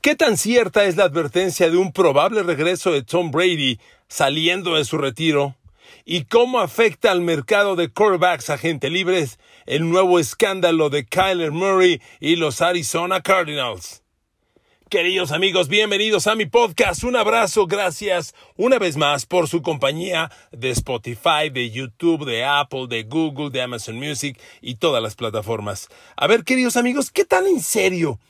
¿Qué tan cierta es la advertencia de un probable regreso de Tom Brady saliendo de su retiro? ¿Y cómo afecta al mercado de quarterbacks agente libres el nuevo escándalo de Kyler Murray y los Arizona Cardinals? Queridos amigos, bienvenidos a mi podcast. Un abrazo, gracias una vez más por su compañía de Spotify, de YouTube, de Apple, de Google, de Amazon Music y todas las plataformas. A ver, queridos amigos, ¿qué tan en serio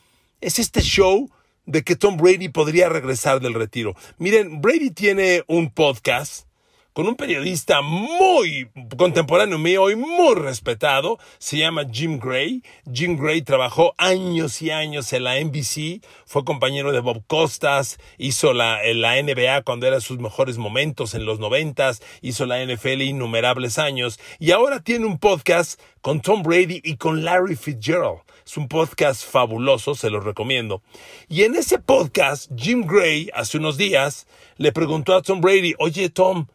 es este show de que Tom Brady podría regresar del retiro. Miren, Brady tiene un podcast con un periodista muy contemporáneo mío y muy respetado, se llama Jim Gray. Jim Gray trabajó años y años en la NBC, fue compañero de Bob Costas, hizo la, NBA cuando era sus mejores momentos en los noventas, hizo la NFL innumerables años y ahora tiene un podcast con Tom Brady y con Larry Fitzgerald. Es un podcast fabuloso, se lo recomiendo. Y en ese podcast, Jim Gray, hace unos días, le preguntó a Tom Brady, oye Tom,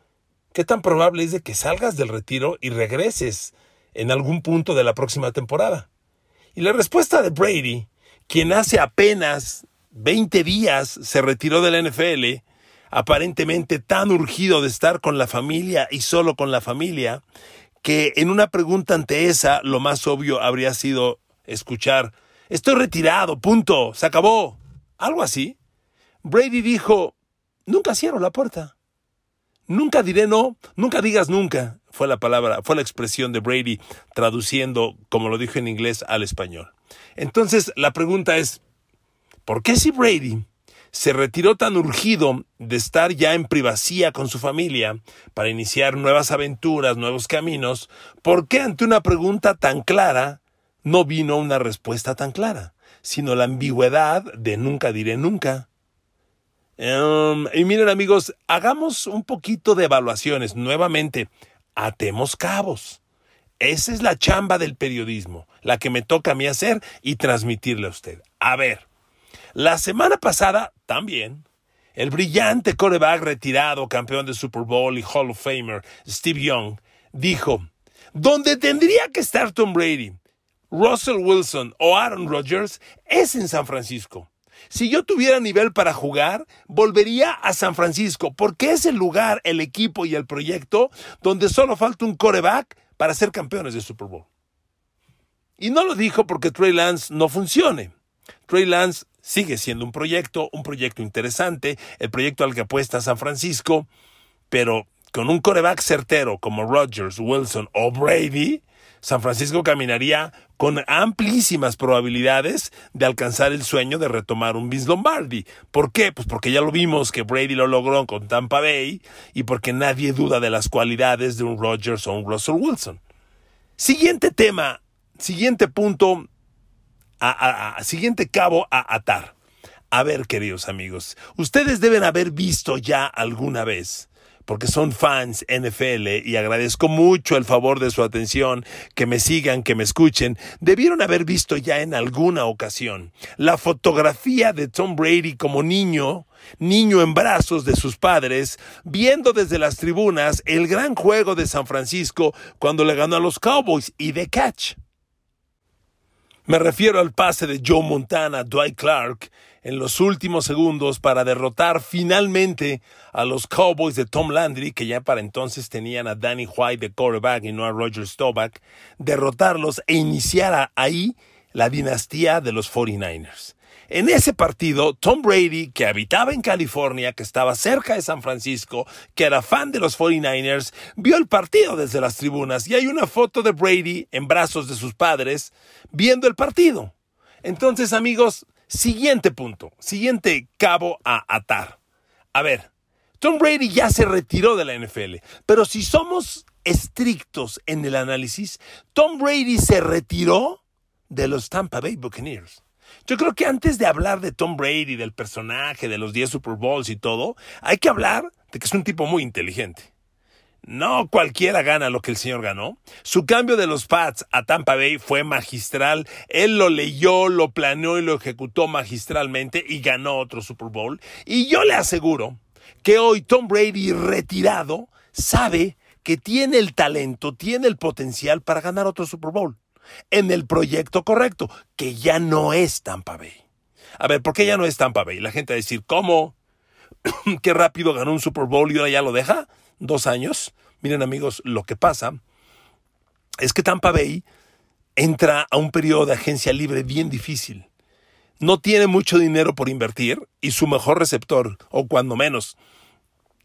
¿qué tan probable es de que salgas del retiro y regreses en algún punto de la próxima temporada? Y la respuesta de Brady, quien hace apenas 20 días se retiró de la NFL, aparentemente tan urgido de estar con la familia y solo con la familia, que en una pregunta ante esa lo más obvio habría sido escuchar, estoy retirado, punto, se acabó. Algo así. Brady dijo, nunca cierro la puerta. Nunca diré no, nunca digas nunca. Fue la palabra, fue la expresión de Brady traduciendo, como lo dijo en inglés, al español. Entonces, la pregunta es, ¿por qué si Brady se retiró tan urgido de estar ya en privacía con su familia para iniciar nuevas aventuras, nuevos caminos, ¿por qué ante una pregunta tan clara no vino una respuesta tan clara, sino la ambigüedad de nunca diré nunca. Em, y miren amigos, hagamos un poquito de evaluaciones. Nuevamente, atemos cabos. Esa es la chamba del periodismo, la que me toca a mí hacer y transmitirle a usted. A ver, la semana pasada también, el brillante coreback retirado, campeón de Super Bowl y Hall of Famer, Steve Young, dijo, ¿dónde tendría que estar Tom Brady? Russell Wilson o Aaron Rodgers es en San Francisco. Si yo tuviera nivel para jugar, volvería a San Francisco, porque es el lugar, el equipo y el proyecto donde solo falta un coreback para ser campeones de Super Bowl. Y no lo dijo porque Trey Lance no funcione. Trey Lance sigue siendo un proyecto, un proyecto interesante, el proyecto al que apuesta San Francisco, pero con un coreback certero como Rodgers, Wilson o Brady, San Francisco caminaría con amplísimas probabilidades de alcanzar el sueño de retomar un Vince Lombardi. ¿Por qué? Pues porque ya lo vimos que Brady lo logró con Tampa Bay y porque nadie duda de las cualidades de un Rodgers o un Russell Wilson. Siguiente tema, siguiente punto, siguiente cabo a atar. A ver, queridos amigos, ustedes deben haber visto ya alguna vez porque son fans NFL y agradezco mucho el favor de su atención, que me sigan, que me escuchen, debieron haber visto ya en alguna ocasión la fotografía de Tom Brady como niño, niño en brazos de sus padres, viendo desde las tribunas el gran juego de San Francisco cuando le ganó a los Cowboys y de catch. Me refiero al pase de Joe Montana a Dwight Clark en los últimos segundos para derrotar finalmente a los Cowboys de Tom Landry, que ya para entonces tenían a Danny White de quarterback y no a Roger Staubach, derrotarlos e iniciar ahí la dinastía de los 49ers. En ese partido, Tom Brady, que habitaba en California, que estaba cerca de San Francisco, que era fan de los 49ers, vio el partido desde las tribunas y hay una foto de Brady en brazos de sus padres viendo el partido. Entonces, amigos, siguiente punto, siguiente cabo a atar. A ver, Tom Brady ya se retiró de la NFL, pero si somos estrictos en el análisis, Tom Brady se retiró de los Tampa Bay Buccaneers. Yo creo que antes de hablar de Tom Brady, del personaje, de los 10 Super Bowls y todo, hay que hablar de que es un tipo muy inteligente. No cualquiera gana lo que el señor ganó. Su cambio de los Pats a Tampa Bay fue magistral. Él lo leyó, lo planeó y lo ejecutó magistralmente y ganó otro Super Bowl. Y yo le aseguro que hoy Tom Brady retirado sabe que tiene el talento, tiene el potencial para ganar otro Super Bowl en el proyecto correcto, que ya no es Tampa Bay. A ver, ¿por qué ya no es Tampa Bay? La gente va a decir, ¿cómo? Qué rápido ganó un Super Bowl y ahora ya lo deja. Dos años. Miren amigos, lo que pasa es que Tampa Bay entra a un periodo de agencia libre bien difícil. No tiene mucho dinero por invertir y su mejor receptor, o cuando menos,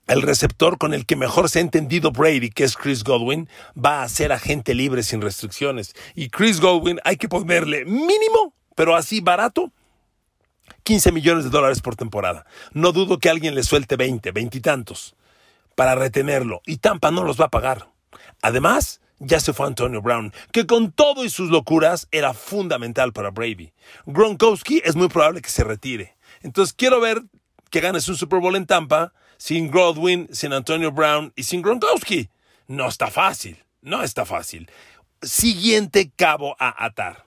el receptor con el que mejor se ha entendido Brady, que es Chris Godwin, va a ser agente libre sin restricciones. Y Chris Godwin hay que ponerle mínimo, pero así barato, 15 millones de dólares por temporada. No dudo que alguien le suelte 20, 20 y tantos para retenerlo. Y Tampa no los va a pagar. Además, ya se fue Antonio Brown, que con todo y sus locuras era fundamental para Brady. Gronkowski es muy probable que se retire. Entonces quiero ver que ganes un Super Bowl en Tampa sin Godwin, sin Antonio Brown y sin Gronkowski. No está fácil, no está fácil. Siguiente cabo a atar.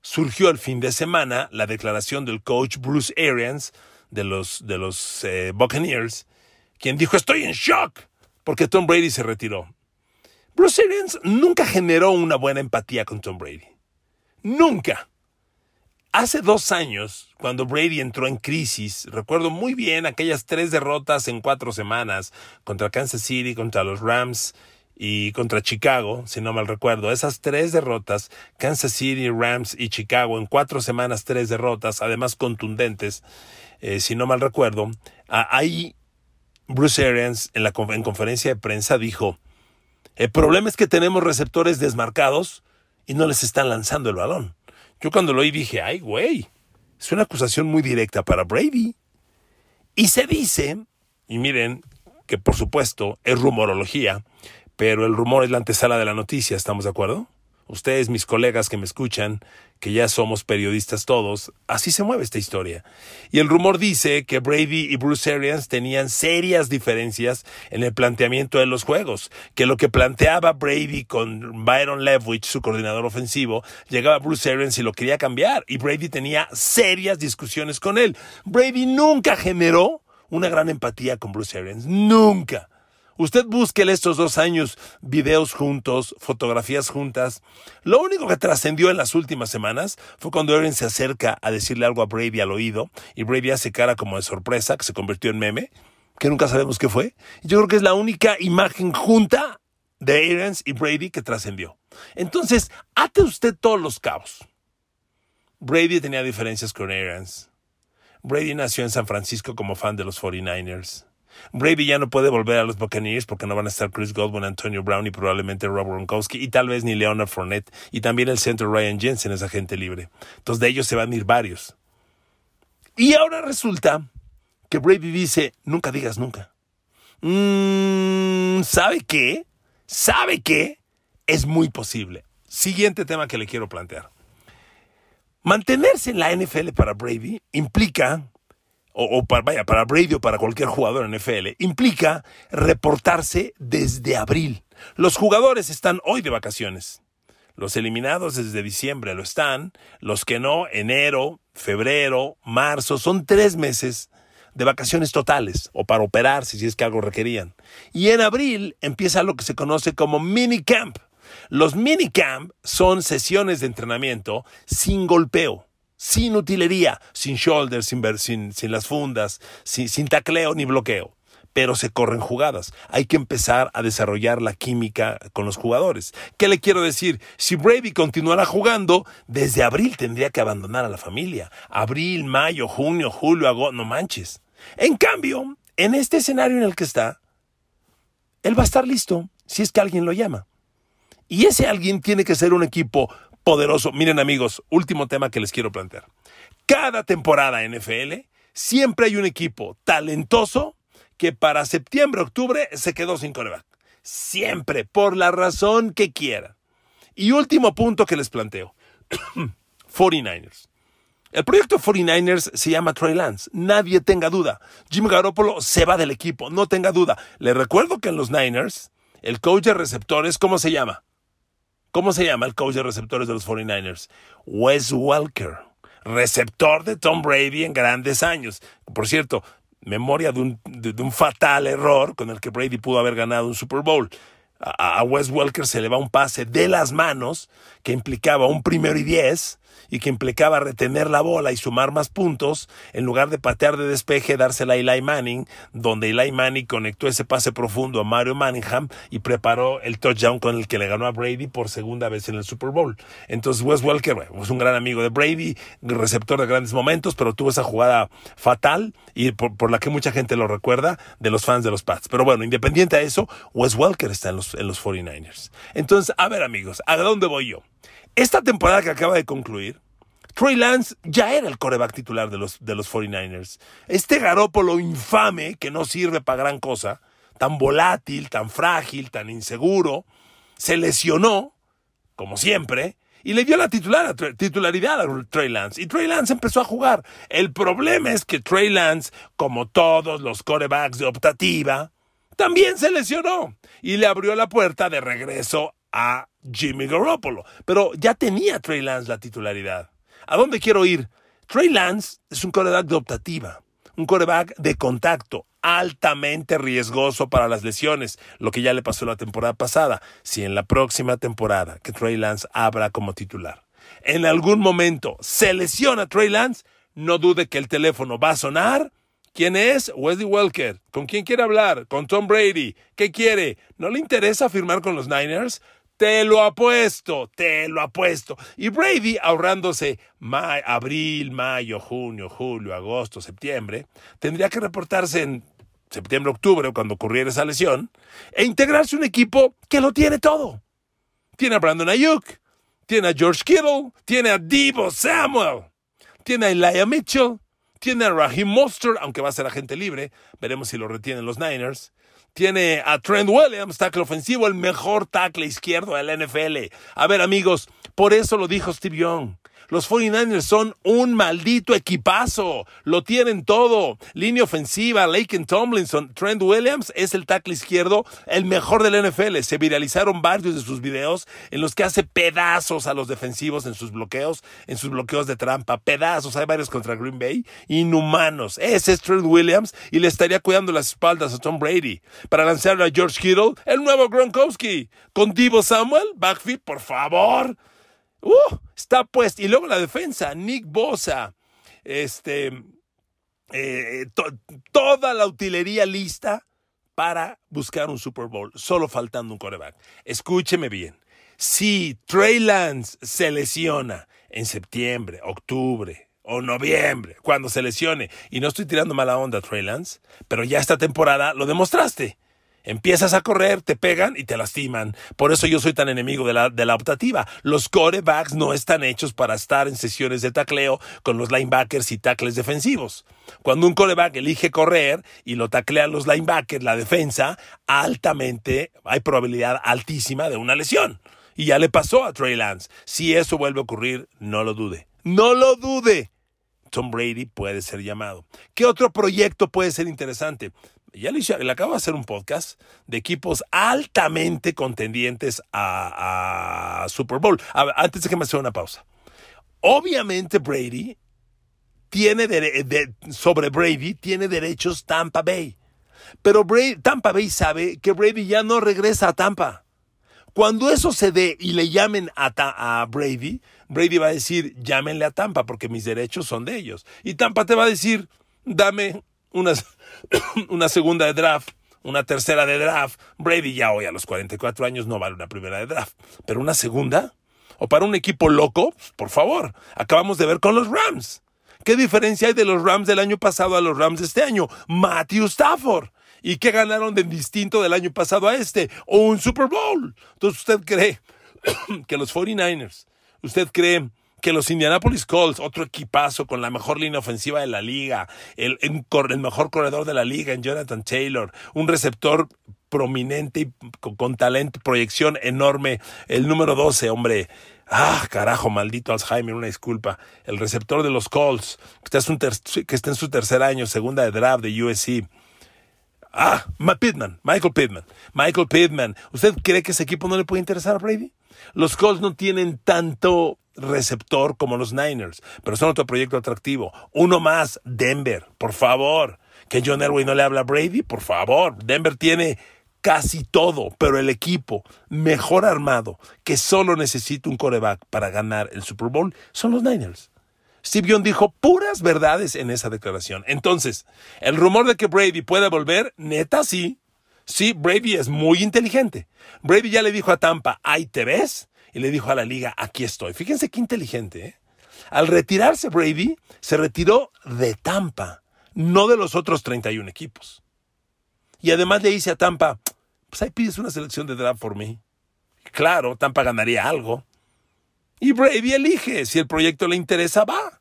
Surgió el fin de semana la declaración del coach Bruce Arians de los, de los eh, Buccaneers, quien dijo estoy en shock porque Tom Brady se retiró. Bruce Arians nunca generó una buena empatía con Tom Brady. Nunca. Hace dos años, cuando Brady entró en crisis, recuerdo muy bien aquellas tres derrotas en cuatro semanas contra Kansas City, contra los Rams y contra Chicago, si no mal recuerdo. Esas tres derrotas, Kansas City, Rams y Chicago, en cuatro semanas tres derrotas, además contundentes, eh, si no mal recuerdo. ahí Bruce Arians en la en conferencia de prensa dijo, el problema es que tenemos receptores desmarcados y no les están lanzando el balón. Yo cuando lo oí dije, ay, güey, es una acusación muy directa para Brady. Y se dice, y miren, que por supuesto es rumorología, pero el rumor es la antesala de la noticia, ¿estamos de acuerdo? Ustedes, mis colegas que me escuchan, que ya somos periodistas todos, así se mueve esta historia. Y el rumor dice que Brady y Bruce Arians tenían serias diferencias en el planteamiento de los juegos, que lo que planteaba Brady con Byron Leftwich, su coordinador ofensivo, llegaba Bruce Arians y lo quería cambiar, y Brady tenía serias discusiones con él. Brady nunca generó una gran empatía con Bruce Arians, nunca. Usted búsquele estos dos años videos juntos, fotografías juntas. Lo único que trascendió en las últimas semanas fue cuando Aaron se acerca a decirle algo a Brady al oído y Brady hace cara como de sorpresa, que se convirtió en meme, que nunca sabemos qué fue. Yo creo que es la única imagen junta de Aarons y Brady que trascendió. Entonces, ate usted todos los cabos. Brady tenía diferencias con Aarons. Brady nació en San Francisco como fan de los 49ers. Brady ya no puede volver a los Buccaneers porque no van a estar Chris Godwin, Antonio Brown y probablemente Rob Gronkowski y tal vez ni Leonard Fournette y también el centro Ryan Jensen es agente libre. Entonces de ellos se van a ir varios. Y ahora resulta que Brady dice, nunca digas nunca. Mm, ¿Sabe qué? ¿Sabe qué? Es muy posible. Siguiente tema que le quiero plantear. Mantenerse en la NFL para Brady implica o, para, vaya, para para cualquier jugador en NFL, implica reportarse desde abril. Los jugadores están hoy de vacaciones. Los eliminados desde diciembre lo están, los que no, enero, febrero, marzo, son tres meses de vacaciones totales o para operarse si es que algo requerían. Y en abril empieza lo que se conoce como minicamp. Los minicamp son sesiones de entrenamiento sin golpeo sin utilería, sin shoulders, sin, sin, las fundas, sin, sin tacleo ni bloqueo pero se corren jugadas. Hay que empezar a desarrollar la química con los jugadores. ¿Qué le quiero decir? Si Brady continuara jugando, desde abril tendría que abandonar a la familia. Abril, mayo, junio, julio, agosto, no manches. En cambio, en este escenario en el que está, él va a estar listo si es que alguien lo llama. Y ese alguien tiene que ser un equipo poderoso. Miren amigos, último tema que les quiero plantear. Cada temporada NFL siempre hay un equipo talentoso que para septiembre, octubre se quedó sin coreback. Siempre, por la razón que quiera. Y último punto que les planteo. 49ers. El proyecto 49ers se llama Trey Lance. Nadie tenga duda. Jim Garoppolo se va del equipo, no tenga duda. Le recuerdo que en los Niners, el coach de receptores, ¿cómo se llama? ¿Cómo se llama el coach de receptores de los 49ers? Wes Welker, receptor de Tom Brady en grandes años. Por cierto, memoria de un, fatal error con el que Brady pudo haber ganado un Super Bowl. A, a Wes Welker se le va un pase de las manos que implicaba un primero y diez y que implicaba retener la bola y sumar más puntos, en lugar de patear de despeje, dársela a Eli Manning, donde Eli Manning conectó ese pase profundo a Mario Manningham y preparó el touchdown con el que le ganó a Brady por segunda vez en el Super Bowl. Entonces Wes Welker es un gran amigo de Brady, receptor de grandes momentos, pero tuvo esa jugada fatal y por, la que mucha gente lo recuerda de los fans de los Pats. Pero bueno, independiente a eso, Wes Welker está en los, en los 49ers. Entonces, a ver amigos, ¿a dónde voy yo? Esta temporada que acaba de concluir, Trey Lance ya era el coreback titular de los, de los 49ers. Este Garópolo infame, que no sirve para gran cosa, tan volátil, tan frágil, tan inseguro, se lesionó, como siempre, y le dio la titular, titularidad a Trey Lance. Y Trey Lance empezó a jugar. El problema es que Trey Lance, como todos los corebacks de optativa, también se lesionó y le abrió la puerta de regreso a Jimmy Garoppolo. Pero ya tenía Trey Lance la titularidad. ¿A dónde quiero ir? Trey Lance es un coreback de optativa, un coreback de contacto, altamente riesgoso para las lesiones, lo que ya le pasó la temporada pasada. Si en la próxima temporada que Trey Lance abra como titular, en algún momento se lesiona Trey Lance, no dude que el teléfono va a sonar. ¿Quién es? Wesley Welker. ¿Con quién quiere hablar? ¿Con Tom Brady? ¿Qué quiere? ¿No le interesa firmar con los Niners? Te lo apuesto, te lo apuesto. Y Brady ahorrándose abril, mayo, junio, julio, agosto, septiembre, tendría que reportarse en septiembre, octubre, cuando ocurriera esa lesión, e integrarse un equipo que lo tiene todo. Tiene a Brandon Ayuk, tiene a George Kittle, tiene a Divo Samuel, tiene a Elijah Mitchell, tiene a Raheem Mostert, aunque va a ser agente libre, veremos si lo retienen los Niners, tiene a Trent Williams, tackle ofensivo, el mejor tackle izquierdo de la NFL. A ver, amigos, por eso lo dijo Steve Young. Los 49ers son un maldito equipazo. Lo tienen todo. Línea ofensiva, Laken Tomlinson, Trent Williams es el tackle izquierdo, el mejor del NFL. Se viralizaron varios de sus videos en los que hace pedazos a los defensivos en sus bloqueos, en sus bloqueos de trampa. Pedazos. Hay varios contra Green Bay. Inhumanos. Ese es Trent Williams y le estaría cuidando las espaldas a Tom Brady. Para lanzarle a George Kittle, el nuevo Gronkowski. Con Divo Samuel, backfield, por favor. Uh, está puesto. Y luego la defensa, Nick Bosa. Este, eh, toda la utilería lista para buscar un Super Bowl, solo faltando un coreback. Escúcheme bien. Si Trey Lance se lesiona en septiembre, octubre o noviembre, cuando se lesione, y no estoy tirando mala onda Trey Lance, pero ya esta temporada lo demostraste. Empiezas a correr, te pegan y te lastiman. Por eso yo soy tan enemigo de la, de la optativa. Los corebacks no están hechos para estar en sesiones de tacleo con los linebackers y tackles defensivos. Cuando un coreback elige correr y lo taclean los linebackers, la defensa, altamente, hay probabilidad altísima de una lesión. Y ya le pasó a Trey Lance. Si eso vuelve a ocurrir, no lo dude. No lo dude. Tom Brady puede ser llamado. ¿Qué otro proyecto puede ser interesante? ya le, acabo de hacer un podcast de equipos altamente contendientes a, Super Bowl. antes de que me haga una pausa. Obviamente Brady tiene sobre Brady tiene derechos Tampa Bay. Pero Tampa Bay sabe que Brady ya no regresa a Tampa. Cuando eso se dé y le llamen a Brady, Brady va a decir, llámenle a Tampa porque mis derechos son de ellos. Y Tampa te va a decir, dame una, una segunda de draft, una tercera de draft. Brady ya hoy a los 44 años no vale una primera de draft, pero una segunda. O para un equipo loco, por favor. Acabamos de ver con los Rams. ¿Qué diferencia hay de los Rams del año pasado a los Rams de este año? Matthew Stafford. ¿Y qué ganaron de distinto del año pasado a este? O un Super Bowl. Entonces usted cree que los 49ers, usted cree que los Indianapolis Colts, otro equipazo con la mejor línea ofensiva de la liga, el, mejor corredor de la liga en Jonathan Taylor, un receptor prominente y con, talento, proyección enorme, el número 12, hombre. Ah, carajo, maldito Alzheimer, una disculpa. El receptor de los Colts, que está, en su tercer año, segunda de draft de USC. Ah, Pittman, Michael Pittman. Michael Pittman. ¿Usted cree que ese equipo no le puede interesar a Brady? Los Colts no tienen tanto receptor como los Niners, pero son otro proyecto atractivo. Uno más, Denver, por favor. Que John Elway no le habla a Brady, por favor. Denver tiene casi todo, pero el equipo mejor armado que solo necesita un coreback para ganar el Super Bowl son los Niners. Steve Young dijo puras verdades en esa declaración. Entonces, el rumor de que Brady pueda volver, neta sí. Sí, Brady es muy inteligente. Brady ya le dijo a Tampa, ahí te ves, y le dijo a la liga, aquí estoy. Fíjense qué inteligente. ¿eh? Al retirarse Brady, se retiró de Tampa, no de los otros 31 equipos. Y además le dice a Tampa, pues ahí pides una selección de draft por mí. Claro, Tampa ganaría algo. Y Brady elige, si el proyecto le interesa, va.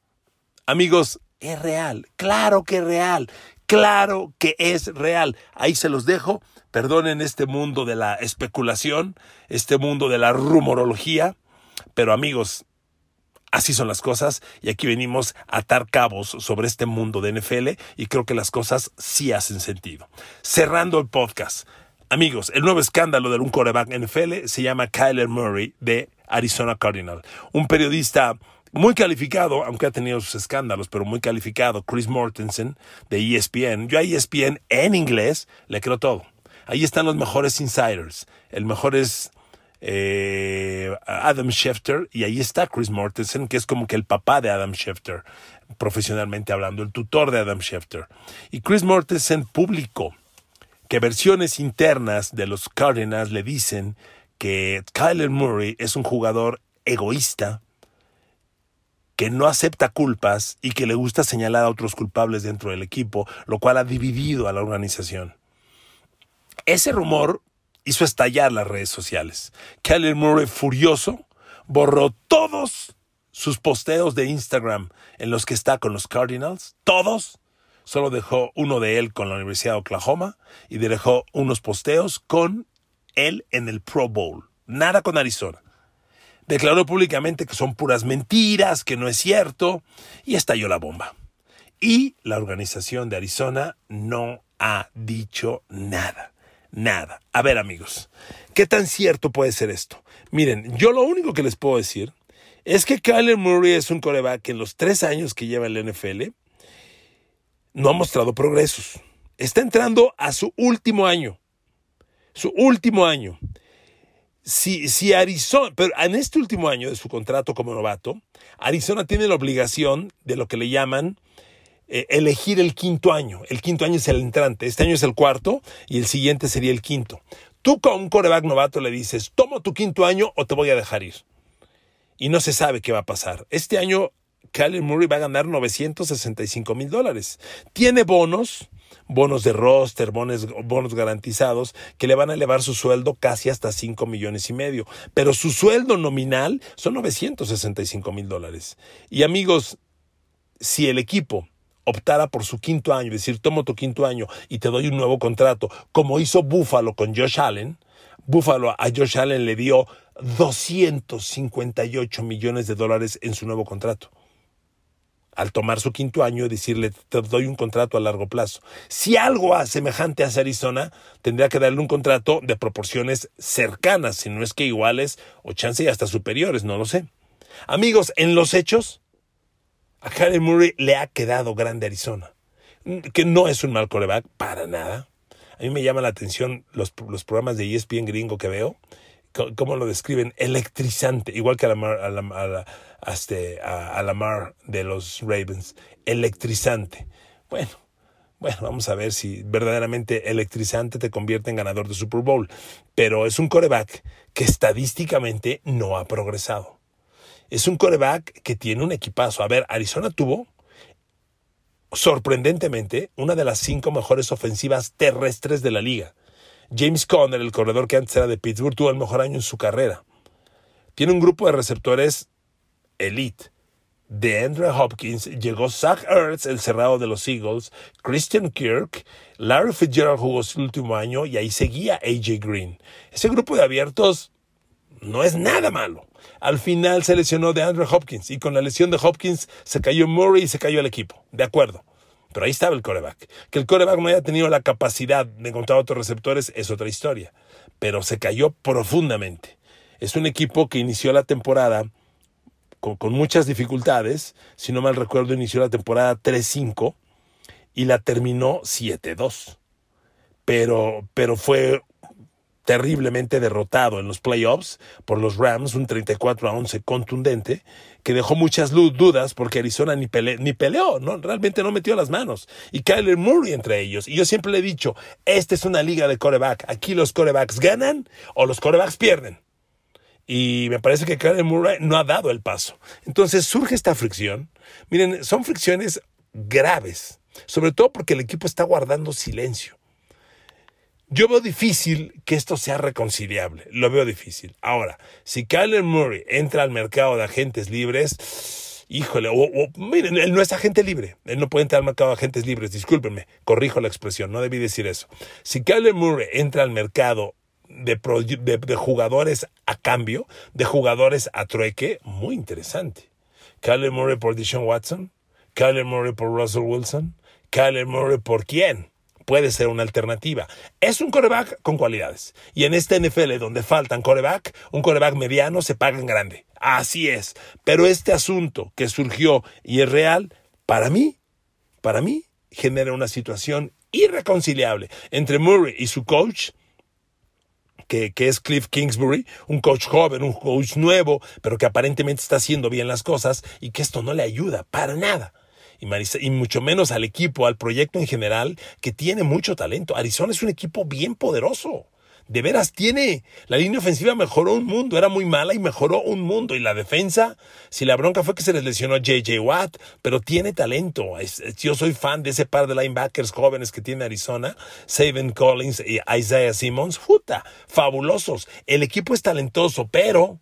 Amigos, es real, claro que es real, claro que es real. Ahí se los dejo. Perdonen este mundo de la especulación, este mundo de la rumorología, pero amigos, así son las cosas y aquí venimos a atar cabos sobre este mundo de NFL y creo que las cosas sí hacen sentido. Cerrando el podcast. Amigos, el nuevo escándalo de un coreback NFL se llama Kyler Murray de Arizona Cardinal. Un periodista muy calificado, aunque ha tenido sus escándalos, pero muy calificado, Chris Mortensen de ESPN. Yo a ESPN en inglés le creo todo. Ahí están los mejores insiders. El mejor es eh, Adam Schefter y ahí está Chris Mortensen, que es como que el papá de Adam Schefter, profesionalmente hablando, el tutor de Adam Schefter. Y Chris Mortensen publicó que versiones internas de los Cardinals le dicen que Kyler Murray es un jugador egoísta, que no acepta culpas y que le gusta señalar a otros culpables dentro del equipo, lo cual ha dividido a la organización. Ese rumor hizo estallar las redes sociales. Kyler Murray, furioso, borró todos sus posteos de Instagram en los que está con los Cardinals, todos. Solo dejó uno de él con la Universidad de Oklahoma y dejó unos posteos con él en el Pro Bowl. Nada con Arizona. Declaró públicamente que son puras mentiras, que no es cierto, y estalló la bomba. Y la organización de Arizona no ha dicho nada. Nada. A ver amigos, ¿qué tan cierto puede ser esto? Miren, yo lo único que les puedo decir es que Kyler Murray es un coreback que en los tres años que lleva en la NFL no ha mostrado progresos. Está entrando a su último año. Su último año. Si, si Arizona, pero en este último año de su contrato como novato, Arizona tiene la obligación de lo que le llaman eh, elegir el quinto año. El quinto año es el entrante. Este año es el cuarto y el siguiente sería el quinto. Tú con un coreback novato le dices, tomo tu quinto año o te voy a dejar ir. Y no se sabe qué va a pasar. Este año Kyler Murray va a ganar 965 mil dólares. Tiene bonos, bonos de roster, bonos, bonos garantizados, que le van a elevar su sueldo casi hasta 5 millones y medio. Pero su sueldo nominal son 965 mil dólares. Y amigos, si el equipo optara por su quinto año, decir, tomo tu quinto año y te doy un nuevo contrato, como hizo Buffalo con Josh Allen, Buffalo a Josh Allen le dio 258 millones de dólares en su nuevo contrato al tomar su quinto año y decirle, te doy un contrato a largo plazo. Si algo semejante hace Arizona, tendría que darle un contrato de proporciones cercanas, si no es que iguales o chance y hasta superiores, no lo sé. Amigos, en los hechos, a Harry Murray le ha quedado grande Arizona, que no es un mal coreback para nada. A mí me llama la atención los, los programas de ESPN gringo que veo, cómo lo describen, electrizante, igual que a la, a la, este, de los Ravens, electrizante. Bueno, bueno, vamos a ver si verdaderamente electrizante te convierte en ganador de Super Bowl. Pero es un coreback que estadísticamente no ha progresado. Es un coreback que tiene un equipazo. A ver, Arizona tuvo, sorprendentemente, una de las cinco mejores ofensivas terrestres de la liga. James Conner, el corredor que antes era de Pittsburgh, tuvo el mejor año en su carrera. Tiene un grupo de receptores elite. De Andrew Hopkins llegó Zach Ertz, el cerrado de los Eagles, Christian Kirk, Larry Fitzgerald jugó su último año y ahí seguía AJ Green. Ese grupo de abiertos no es nada malo. Al final se lesionó de Andrew Hopkins y con la lesión de Hopkins se cayó Murray y se cayó el equipo. De acuerdo. Pero ahí estaba el coreback. Que el coreback no haya tenido la capacidad de encontrar otros receptores es otra historia. Pero se cayó profundamente. Es un equipo que inició la temporada con, muchas dificultades. Si no mal recuerdo, inició la temporada 3-5 y la terminó 7-2. Pero, pero fue terriblemente derrotado en los playoffs por los Rams, un 34 a 11 contundente, que dejó muchas dudas porque Arizona ni, peleó, ¿no? realmente no metió las manos. Y Kyler Murray entre ellos. Y yo siempre le he dicho, esta es una liga de coreback. Aquí los corebacks ganan o los corebacks pierden. Y me parece que Kyler Murray no ha dado el paso. Entonces surge esta fricción. Miren, son fricciones graves, sobre todo porque el equipo está guardando silencio. Yo veo difícil que esto sea reconciliable, lo veo difícil. Ahora, si Kyler Murray entra al mercado de agentes libres, híjole, o, miren, él no es agente libre, él no puede entrar al mercado de agentes libres, discúlpenme, corrijo la expresión, no debí decir eso. Si Kyler Murray entra al mercado de, de, jugadores a cambio, de jugadores a trueque, muy interesante. Kyler Murray por Deshaun Watson, Kyler Murray por Russell Wilson, Kyler Murray por quién? Puede ser una alternativa. Es un coreback con cualidades. Y en este NFL donde faltan coreback, un coreback mediano se paga en grande. Así es. Pero este asunto que surgió y es real, para mí, para mí, genera una situación irreconciliable entre Murray y su coach, que, que, es Cliff Kingsbury, un coach joven, un coach nuevo, pero que aparentemente está haciendo bien las cosas y que esto no le ayuda para nada y, mucho menos al equipo, al proyecto en general, que tiene mucho talento. Arizona es un equipo bien poderoso. De veras tiene. La línea ofensiva mejoró un mundo, era muy mala y mejoró un mundo. Y la defensa, si la bronca fue que se les lesionó JJ Watt, pero tiene talento. yo soy fan de ese par de linebackers jóvenes que tiene Arizona, Saban Collins y Isaiah Simmons. Puta, fabulosos. El equipo es talentoso, pero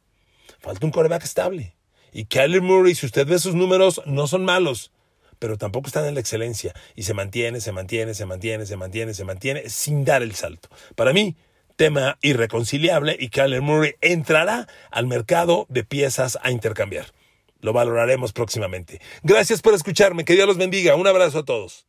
falta un coreback estable. Y Kyler Murray, si usted ve sus números, no son malos pero tampoco están en la excelencia y se mantiene, se mantiene, se mantiene, se mantiene, se mantiene sin dar el salto. Para mí, tema irreconciliable y Kyler Murray entrará al mercado de piezas a intercambiar. Lo valoraremos próximamente. Gracias por escucharme. Que Dios los bendiga. Un abrazo a todos.